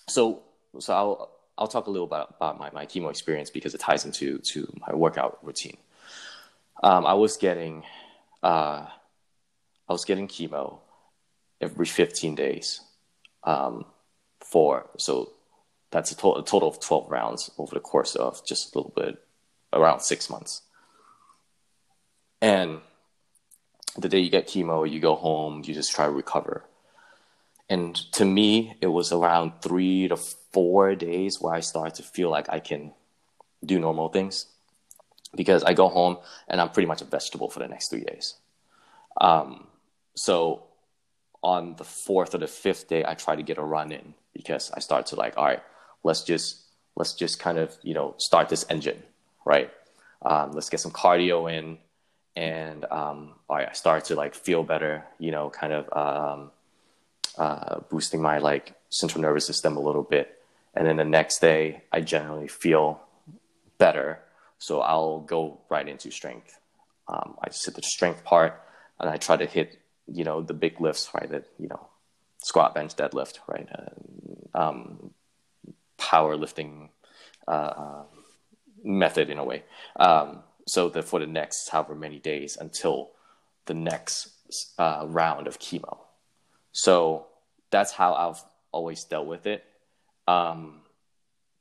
so, so I'll, I'll talk a little about, about my, my chemo experience because it ties into to my workout routine. Um, I was getting, uh, I was getting chemo every 15 days um, for so that's a, to- a, total of 12 rounds over the course of just a little bit around six months. And the day you get chemo you go home you just try to recover. And to me it was around three to four days where i started to feel like i can do normal things because i go home and i'm pretty much a vegetable for the next three days. Um, so on the fourth or the fifth day i try to get a run in because i start to like all right let's just let's just kind of you know start this engine right um, let's get some cardio in and um, I start to like feel better, you know, kind of um, uh, boosting my like central nervous system a little bit. And then the next day, I generally feel better, so I'll go right into strength. Um, I just hit the strength part, and I try to hit, you know, the big lifts, right? That you know, squat, bench, deadlift, right? Uh, um, powerlifting uh, uh, method in a way. Um, so that for the next however many days until the next uh, round of chemo. So that's how I've always dealt with it, um,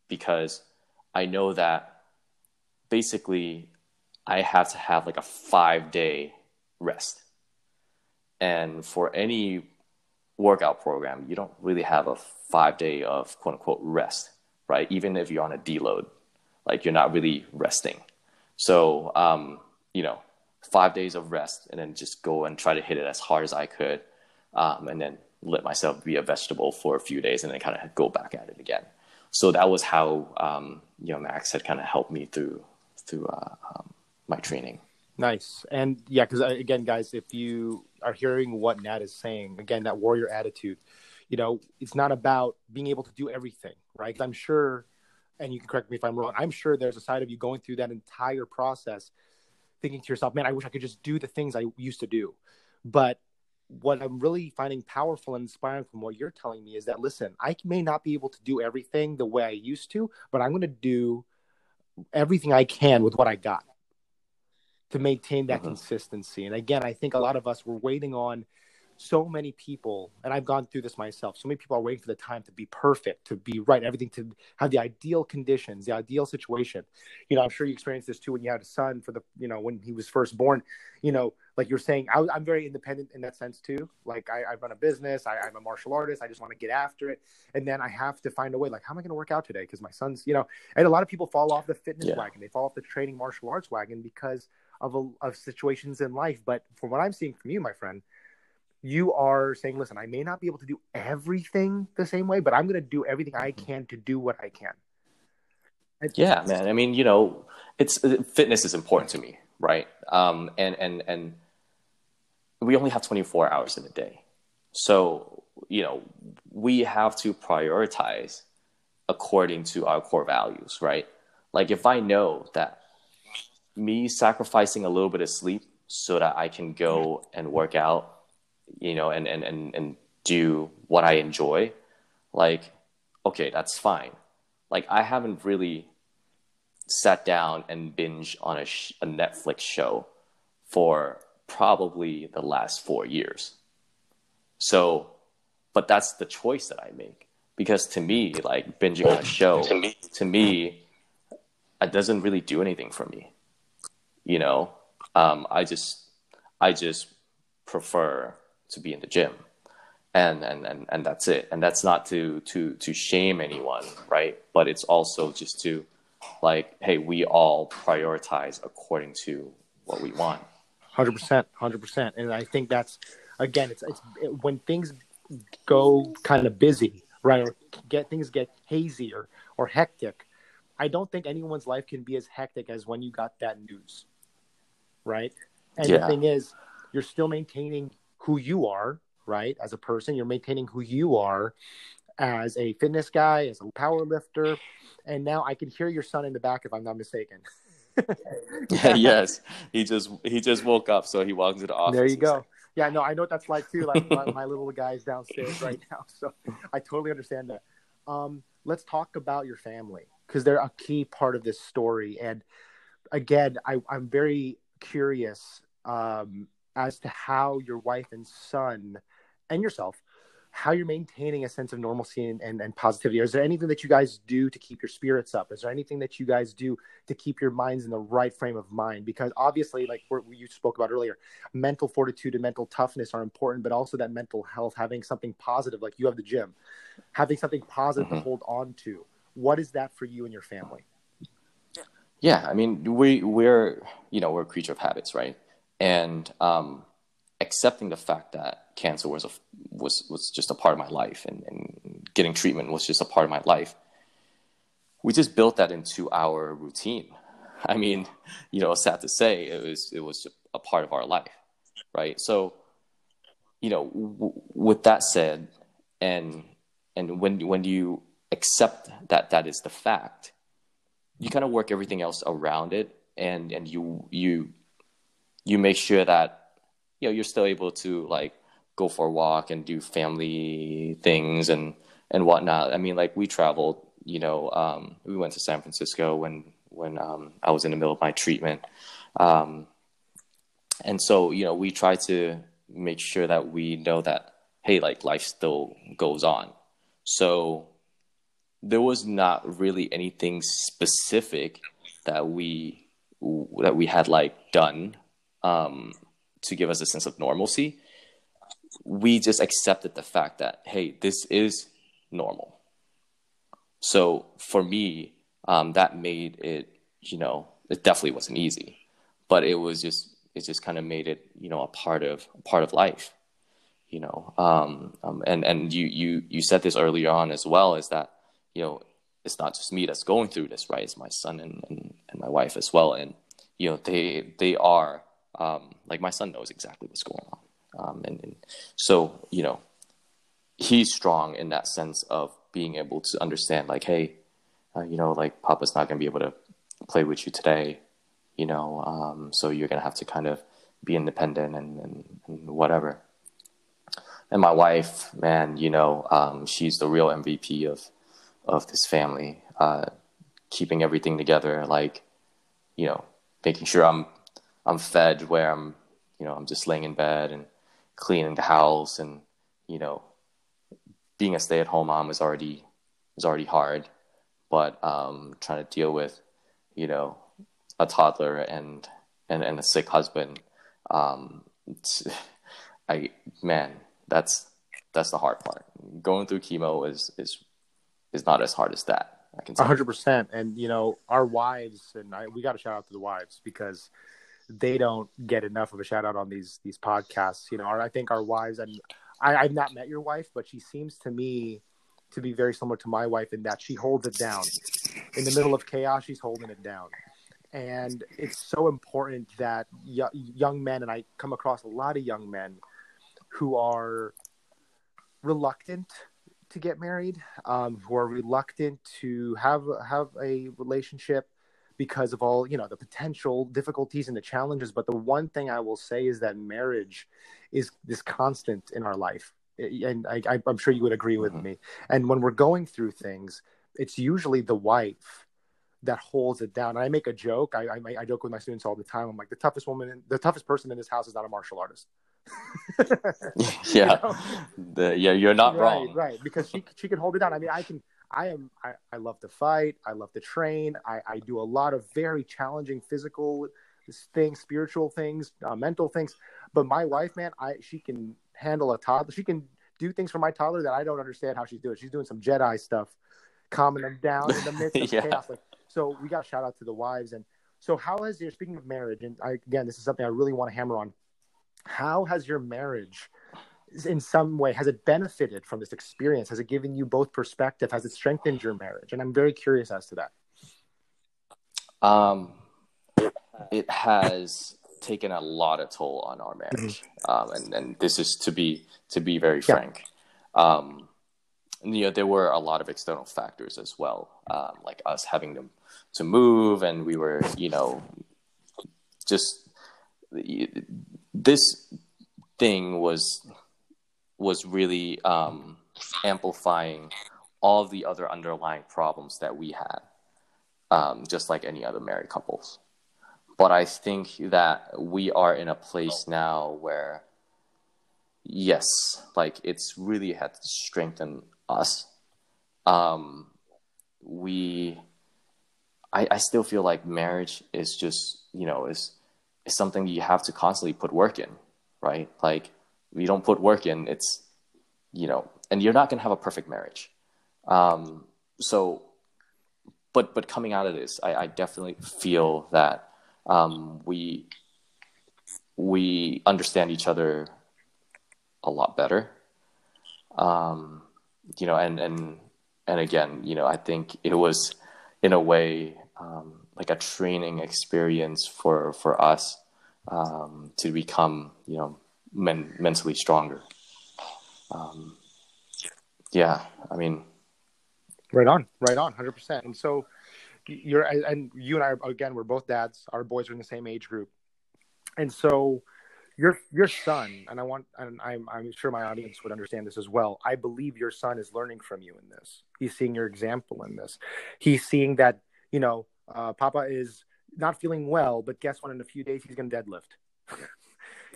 because I know that basically I have to have like a five day rest, and for any workout program, you don't really have a five day of quote unquote rest, right? Even if you're on a deload, like you're not really resting. So, um, you know, five days of rest and then just go and try to hit it as hard as I could. Um, and then let myself be a vegetable for a few days and then kind of go back at it again. So that was how, um, you know, Max had kind of helped me through, through uh, um, my training. Nice. And yeah, because uh, again, guys, if you are hearing what Nat is saying, again, that warrior attitude, you know, it's not about being able to do everything, right? I'm sure and you can correct me if I'm wrong. I'm sure there's a side of you going through that entire process, thinking to yourself, "Man, I wish I could just do the things I used to do." But what I'm really finding powerful and inspiring from what you're telling me is that listen, I may not be able to do everything the way I used to, but I'm going to do everything I can with what I got to maintain that mm-hmm. consistency. And again, I think a lot of us were waiting on so many people, and I've gone through this myself, so many people are waiting for the time to be perfect, to be right, everything to have the ideal conditions, the ideal situation. You know, I'm sure you experienced this too when you had a son for the, you know, when he was first born, you know, like you're saying, I, am very independent in that sense too. Like I, I run a business, I, am a martial artist, I just want to get after it. And then I have to find a way, like, how am I going to work out today? Because my son's, you know, and a lot of people fall off the fitness yeah. wagon, they fall off the training martial arts wagon because of, a, of situations in life. But from what I'm seeing from you, my friend, you are saying, listen, I may not be able to do everything the same way, but I'm going to do everything I mm-hmm. can to do what I can. yeah, man. I mean, you know, it's uh, fitness is important to me, right? Um, and and and we only have 24 hours in a day, so you know, we have to prioritize according to our core values, right? Like if I know that me sacrificing a little bit of sleep so that I can go and work out you know, and, and, and, and do what I enjoy, like, okay, that's fine. Like, I haven't really sat down and binge on a, sh- a Netflix show for probably the last four years. So, but that's the choice that I make because to me, like binging on a show, to me, to me, it doesn't really do anything for me. You know, um, I just, I just prefer to be in the gym. And and and, and that's it. And that's not to to to shame anyone right? But it's also just to like hey we all prioritize according to what we want. 100% 100% and i think that's again it's it's it, when things go kind of busy right or get things get hazy or or hectic i don't think anyone's life can be as hectic as when you got that news right and yeah. the thing is you're still maintaining who you are, right? As a person, you're maintaining who you are as a fitness guy, as a power lifter. And now I can hear your son in the back if I'm not mistaken. yes, he just he just woke up, so he walked into the office. There you go. Yeah, no, I know what that's like too. Like my, my little guy's downstairs right now, so I totally understand that. Um, let's talk about your family because they're a key part of this story. And again, I, I'm very curious um, as to how your wife and son and yourself how you're maintaining a sense of normalcy and, and, and, positivity. Is there anything that you guys do to keep your spirits up? Is there anything that you guys do to keep your minds in the right frame of mind? Because obviously, like you spoke about earlier, mental fortitude and mental toughness are important, but also that mental health, having something positive, like you have the gym, having something positive mm-hmm. to hold on to. What is that for you and your family? Yeah, I mean, we we're you know we're a creature of habits, right? And um, accepting the fact that cancer was a, was was just a part of my life, and, and getting treatment was just a part of my life. We just built that into our routine. I mean, you know, sad to say, it was it was a part of our life, right? So, you know, w- with that said, and and when when do you accept that that is the fact, you kind of work everything else around it, and and you you you make sure that you know you're still able to like go for a walk and do family things and and whatnot. I mean, like we traveled. You know, um, we went to San Francisco when when um, I was in the middle of my treatment, um, and so you know we try to make sure that we know that hey, like life still goes on. So there was not really anything specific that we that we had like done um, to give us a sense of normalcy, we just accepted the fact that, hey, this is normal. So for me, um, that made it, you know, it definitely wasn't easy, but it was just, it just kind of made it, you know, a part of, a part of life, you know. Um, um, and, and you, you, you said this earlier on as well, is that, you know, it's not just me that's going through this, right? It's my son and, and, and my wife as well. And, you know, they, they are, um, like my son knows exactly what's going on. Um, and, and, so, you know, he's strong in that sense of being able to understand, like, hey, uh, you know, like Papa's not going to be able to play with you today, you know, um, so you're going to have to kind of be independent and, and, and, whatever. And my wife, man, you know, um, she's the real MVP of of this family, uh, keeping everything together, like, you know, making sure I'm I'm fed where I'm, you know, I'm just laying in bed and cleaning the house and, you know, being a stay at home mom is already is already hard, but um, trying to deal with, you know, a toddler and and, and a sick husband, um, I man, that's that's the hard part. Going through chemo is is is not as hard as that. I can. hundred percent, and you know, our wives and I, we got to shout out to the wives because they don't get enough of a shout out on these these podcasts. You know, I think our wives and I, I've not met your wife, but she seems to me to be very similar to my wife in that she holds it down. In the middle of chaos, she's holding it down. And it's so important that y- young men, and I come across a lot of young men who are reluctant to get married, um, who are reluctant to have have a relationship, because of all you know the potential difficulties and the challenges. But the one thing i will say is that marriage is this constant in our life. And I, am sure you would agree with mm-hmm. me. And when we're going through things it's usually the wife that holds it down. And i make a joke. I, I, I joke with my students all the time. I'm like the toughest woman the toughest person in this house is not a martial artist yeah you know? the, yeah you're not right, wrong right because she she can hold it down i mean i can I am I, I love to fight. I love to train. I, I do a lot of very challenging physical things, spiritual things, uh, mental things. But my wife, man, I she can handle a toddler. She can do things for my toddler that I don't understand how she's doing. She's doing some Jedi stuff, calming them down in the midst of yeah. chaos. Like, so we got shout out to the wives. And so how has your speaking of marriage, and I, again, this is something I really want to hammer on. How has your marriage in some way has it benefited from this experience has it given you both perspective has it strengthened your marriage and i'm very curious as to that um it has taken a lot of toll on our marriage, mm-hmm. um, and and this is to be to be very frank. Yeah. Um, you know, there were a lot of external factors as well, um, like us having to to move, and we were, you know, just this thing was was really um, amplifying all the other underlying problems that we had, um, just like any other married couples. But I think that we are in a place now where, yes, like it's really had to strengthen us. Um, we, I, I still feel like marriage is just, you know, is, is something you have to constantly put work in, right? Like, if you don't put work in, it's, you know, and you're not to have a perfect marriage. Um, so, but, but coming out of this, I, I definitely feel that um, we we understand each other a lot better. Um, you know, and and and again, you know, I think it was in a way um, like a training experience for for us um, to become, you know, men- mentally stronger. Um, yeah, I mean, right on, right on, hundred percent. And so, you're and you and I again we're both dads. Our boys are in the same age group, and so your your son and I want and I'm I'm sure my audience would understand this as well. I believe your son is learning from you in this. He's seeing your example in this. He's seeing that you know uh, Papa is not feeling well, but guess what? In a few days he's going to deadlift.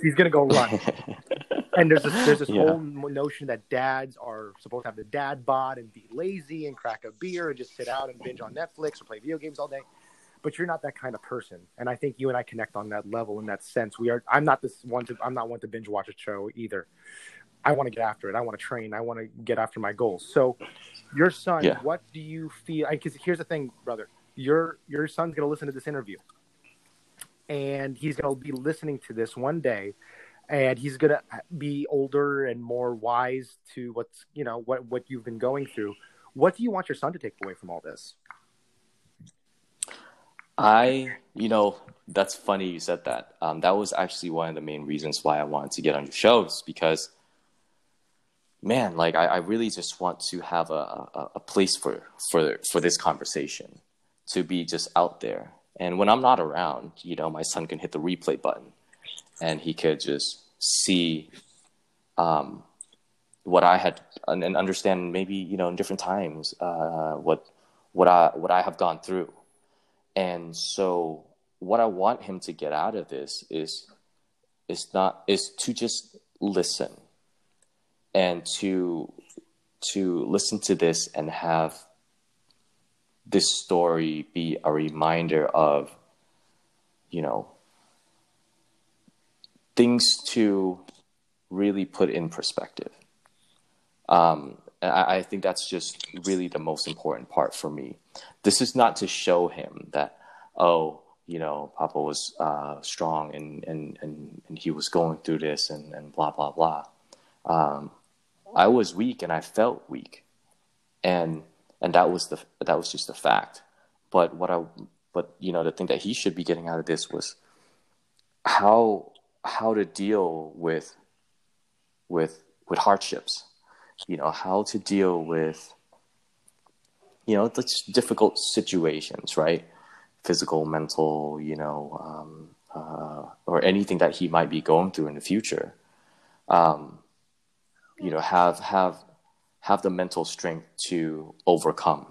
he's going to go run. and there's this, there's this yeah. whole notion that dads are supposed to have the dad bod and be lazy and crack a beer and just sit out and binge on Netflix or play video games all day. But you're not that kind of person, and I think you and I connect on that level in that sense. We are. I'm not this one to. I'm not one to binge watch a show either. I want to get after it. I want to train. I want to get after my goals. So, your son, yeah. what do you feel? Because here's the thing, brother. Your your son's gonna listen to this interview, and he's gonna be listening to this one day, and he's going to be older and more wise to what's you know what what you've been going through. What do you want your son to take away from all this? I you know that's funny you said that. Um, that was actually one of the main reasons why i wanted to get on your shows because man like i, I really just want to have a, a, a place for for for this conversation to be just out there. And when i'm not around you know my son can hit the replay button and he could just see um, what I had and, and, understand maybe you know in different times uh, what what I what I have gone through, and so what I want him to get out of this is is not is to just listen and to to listen to this and have this story be a reminder of you know things to really put in perspective. Um, I, I, think that's just really the most important part for me. This is not to show him that, oh, you know, Papa was uh, strong and, and, and, and he was going through this and, and blah, blah, blah. Um, I was weak and I felt weak. And, and that was the, that was just a fact. But what I, but you know, the thing that he should be getting out of this was how how to deal with with with hardships. You know how to deal with you know difficult situations right? Physical mental you know um, uh, or anything that he might be going through in the future. Um, you know have have have the mental strength to overcome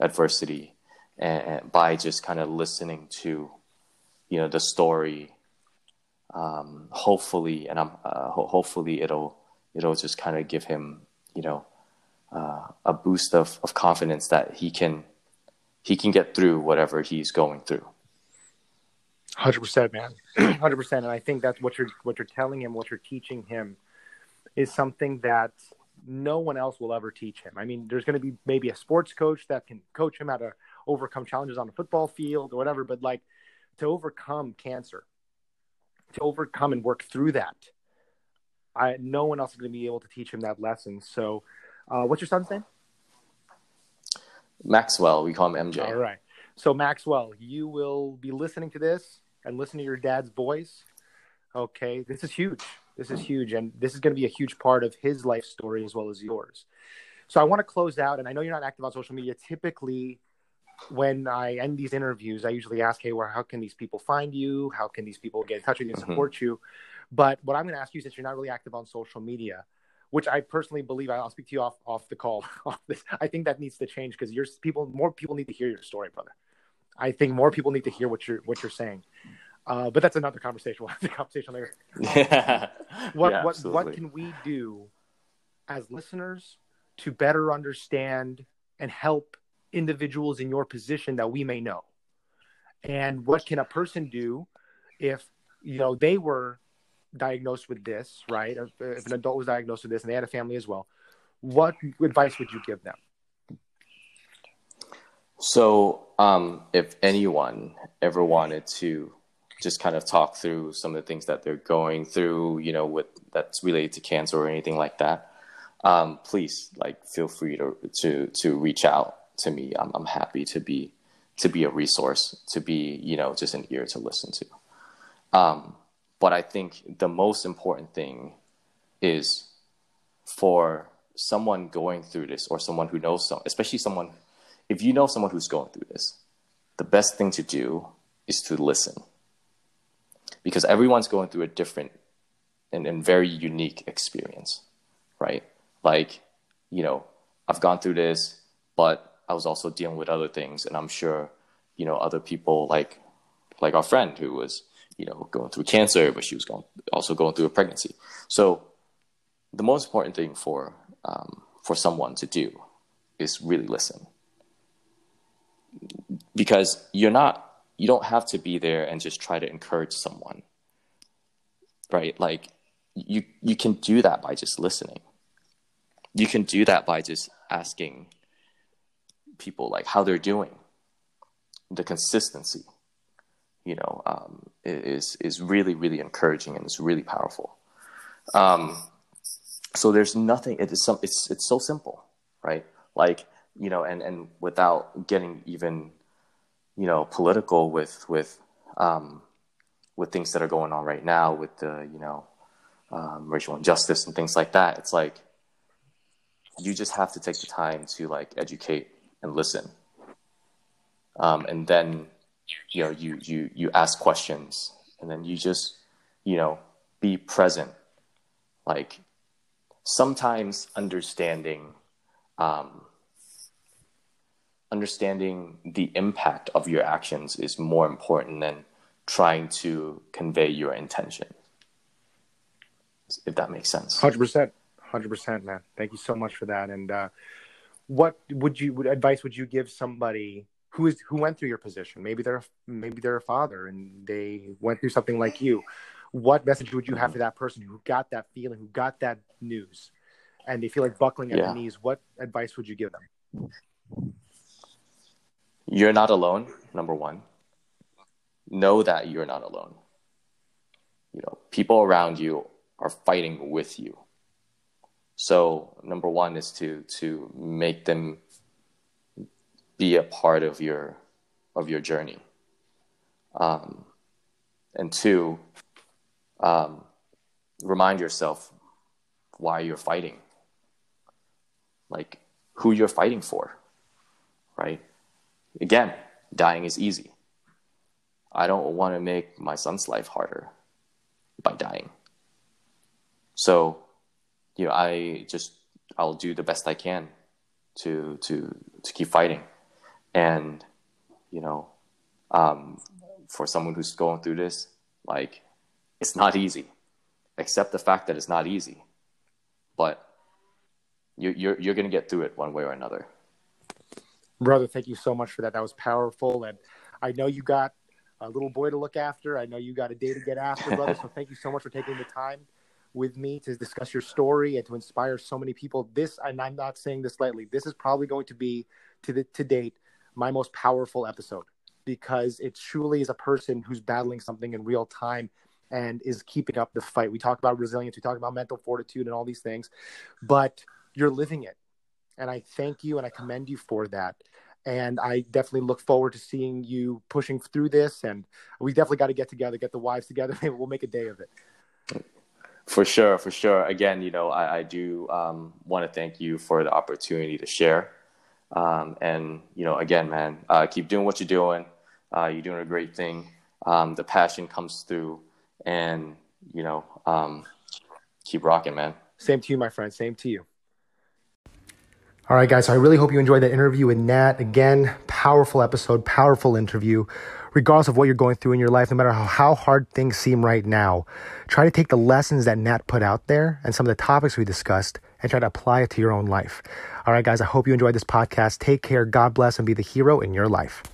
adversity and, and by just kind of listening to you know the story um, hopefully, and I'm uh, ho- hopefully it'll it'll just kind of give him, you know, uh, a boost of, of confidence that he can he can get through whatever he's going through. Hundred percent, man. Hundred percent, and I think that's what you're what you're telling him, what you're teaching him, is something that no one else will ever teach him. I mean, there's going to be maybe a sports coach that can coach him how to overcome challenges on the football field or whatever, but like to overcome cancer, to overcome and work through that. I no one else is going to be able to teach him that lesson. So, uh, what's your son's name? Maxwell. We call him MJ. All right. So Maxwell, you will be listening to this. and listen to your dad's voice, okay, this is huge. This is huge. And this is going to be a huge part of his life story as well as yours. So I want to close out, and I know you're not active on social media. Typically, when I end these interviews, I usually ask, hey, well, how can these people find you? How can these people get in touch with you and mm-hmm. support mm-hmm. you? But what I'm going to ask you, since you're not really active on social media, which I personally believe I'll speak to you off off the call. Off this, I think that needs to change because your people, more people need to hear your story, brother. I think more people need to hear what you're what you're saying. Uh, but that's another conversation. We'll have the conversation later. Yeah. what yeah, what what can we do as listeners to better understand and help individuals in your position that we may know? And what can a person do if you know they were diagnosed with this, right? If, if an adult was diagnosed with this and they had a family as well, what advice would you give them? So, um, if anyone ever wanted to just kind of talk through some of the things that they're going through, you know, with that's related to cancer or anything like that, um, please like feel free to to to reach out to me. I'm I'm happy to be to be a resource, to be you know just an ear to listen to. Um, but I think the most important thing is for someone going through this or someone who knows some, especially someone, if you know someone who's going through this, the best thing to do is to listen. Because everyone's going through a different and, and very unique experience, right? Like, you know, I've gone through this, but I was also dealing with other things. And I'm sure, you know, other people like, like our friend who was you know, going through cancer, but she was going, also going through a pregnancy. So the most important thing for um, for someone to do is really listen, because you're not you don't have to be there and just try to encourage someone, right? Like you you can do that by just listening. You can do that by just asking people like how they're doing, the consistency you know, um, is is really really encouraging and it's really powerful. Um, so there's nothing. It is some. It's it's so simple, right? Like you know, and and without getting even, you know, political with with um, with things that are going on right now with the you know um, racial injustice and things like that. It's like you just have to take the time to like educate and listen, um, and then you know you you you ask questions and then you just you know be present like sometimes understanding um, understanding the impact of your actions is more important than trying to convey your intention. If that makes sense. 100% 100% man. Thank you so much for that. And uh, what would you what advice would you give somebody who is who went through your position? Maybe they're maybe they're a father and they went through something like you. What message would you have for that person who got that feeling who got that news and they feel like buckling at yeah. the knees? What advice would you give them you're not alone number one know that you're not alone you know people around you are fighting with you so number one is to to make them be a part of your of your journey. Um, and two, um, remind yourself why you're fighting, like who you're fighting for, right? Again, dying is easy. I don't want to make my son's life harder by dying. So, you know, I just I'll do the best I can to to to keep fighting and you know um, for someone who's going through this like it's not easy accept the fact that it's not easy but you, you're, you're to get through it one way or another brother thank you so much for that that was powerful and i know you got a little boy to look after i know you got a day to get after brother so thank you so much for taking the time with me to discuss your story and to inspire so many people this and i'm not saying this lightly this is probably going to be to the to date my most powerful episode because it truly is a person who's battling something in real time and is keeping up the fight. We talk about resilience, we talk about mental fortitude and all these things, but you're living it. And I thank you and I commend you for that. And I definitely look forward to seeing you pushing through this. And we definitely got to get together, get the wives together. Maybe we'll make a day of it. For sure, for sure. Again, you know, I, I do um, want to thank you for the opportunity to share. Um, and you know, again, man, uh, keep doing what you're doing. Uh, you're doing a great thing. Um, the passion comes through, and you know, um, keep rocking, man. Same to you, my friend. Same to you. All right, guys. So I really hope you enjoyed that interview with Nat. Again, powerful episode, powerful interview. Regardless of what you're going through in your life, no matter how, hard things seem right now, try to take the lessons that Nat put out there and some of the topics we discussed and try to apply it to your own life. All right, guys. I hope you enjoyed this podcast. Take care. God bless and be the hero in your life.